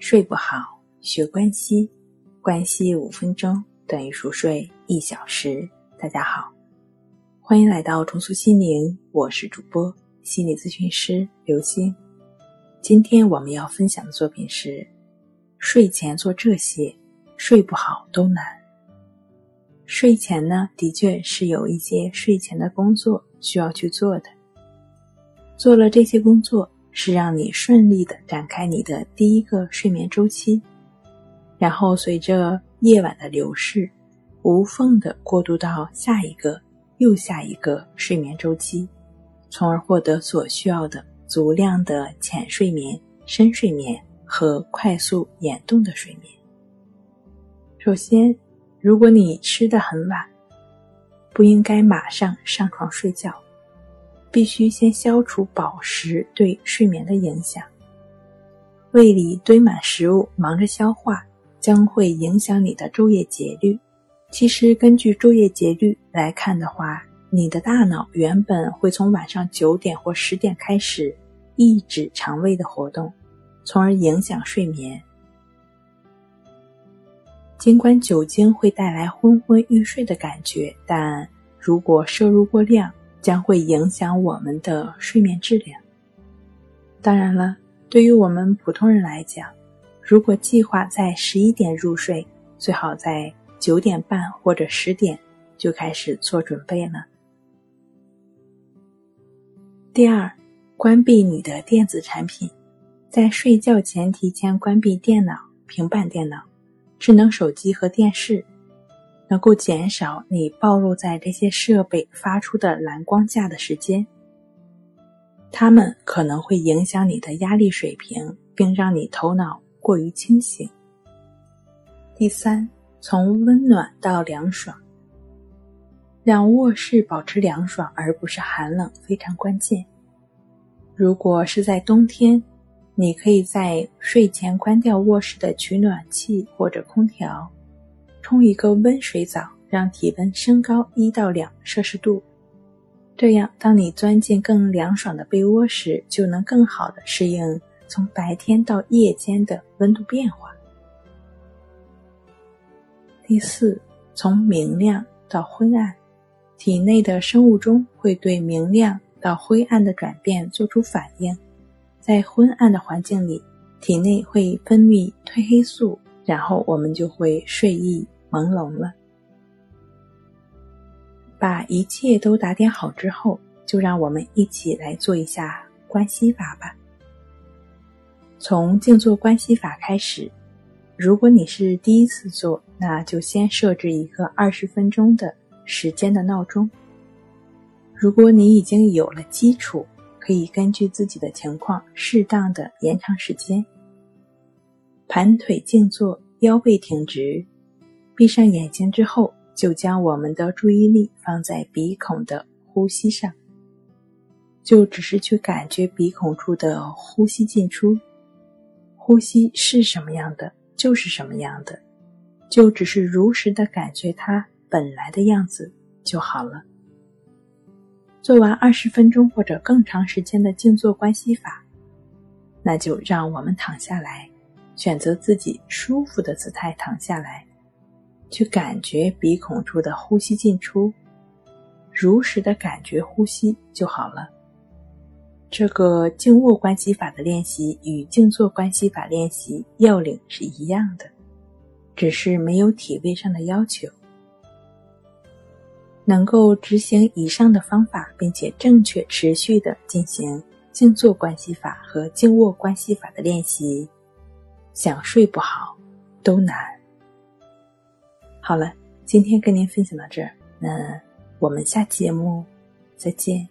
睡不好，学关西，关西五分钟等于熟睡一小时。大家好，欢迎来到重塑心灵，我是主播心理咨询师刘星。今天我们要分享的作品是：睡前做这些，睡不好都难。睡前呢，的确是有一些睡前的工作需要去做的。做了这些工作。是让你顺利的展开你的第一个睡眠周期，然后随着夜晚的流逝，无缝的过渡到下一个又下一个睡眠周期，从而获得所需要的足量的浅睡眠、深睡眠和快速眼动的睡眠。首先，如果你吃的很晚，不应该马上上床睡觉。必须先消除饱食对睡眠的影响。胃里堆满食物，忙着消化，将会影响你的昼夜节律。其实，根据昼夜节律来看的话，你的大脑原本会从晚上九点或十点开始抑制肠胃的活动，从而影响睡眠。尽管酒精会带来昏昏欲睡的感觉，但如果摄入过量，将会影响我们的睡眠质量。当然了，对于我们普通人来讲，如果计划在十一点入睡，最好在九点半或者十点就开始做准备了。第二，关闭你的电子产品，在睡觉前提前关闭电脑、平板电脑、智能手机和电视。能够减少你暴露在这些设备发出的蓝光下的时间，它们可能会影响你的压力水平，并让你头脑过于清醒。第三，从温暖到凉爽，让卧室保持凉爽而不是寒冷非常关键。如果是在冬天，你可以在睡前关掉卧室的取暖器或者空调。冲一个温水澡，让体温升高一到两摄氏度，这样当你钻进更凉爽的被窝时，就能更好的适应从白天到夜间的温度变化。第四，从明亮到昏暗，体内的生物钟会对明亮到灰暗的转变做出反应，在昏暗的环境里，体内会分泌褪黑素，然后我们就会睡意。朦胧了，把一切都打点好之后，就让我们一起来做一下关系法吧。从静坐关系法开始，如果你是第一次做，那就先设置一个二十分钟的时间的闹钟。如果你已经有了基础，可以根据自己的情况适当的延长时间。盘腿静坐，腰背挺直。闭上眼睛之后，就将我们的注意力放在鼻孔的呼吸上，就只是去感觉鼻孔处的呼吸进出，呼吸是什么样的就是什么样的，就只是如实的感觉它本来的样子就好了。做完二十分钟或者更长时间的静坐观息法，那就让我们躺下来，选择自己舒服的姿态躺下来。去感觉鼻孔处的呼吸进出，如实的感觉呼吸就好了。这个静卧关系法的练习与静坐关系法练习要领是一样的，只是没有体位上的要求。能够执行以上的方法，并且正确持续的进行静坐关系法和静卧关系法的练习，想睡不好都难。好了，今天跟您分享到这儿，那我们下期节目再见。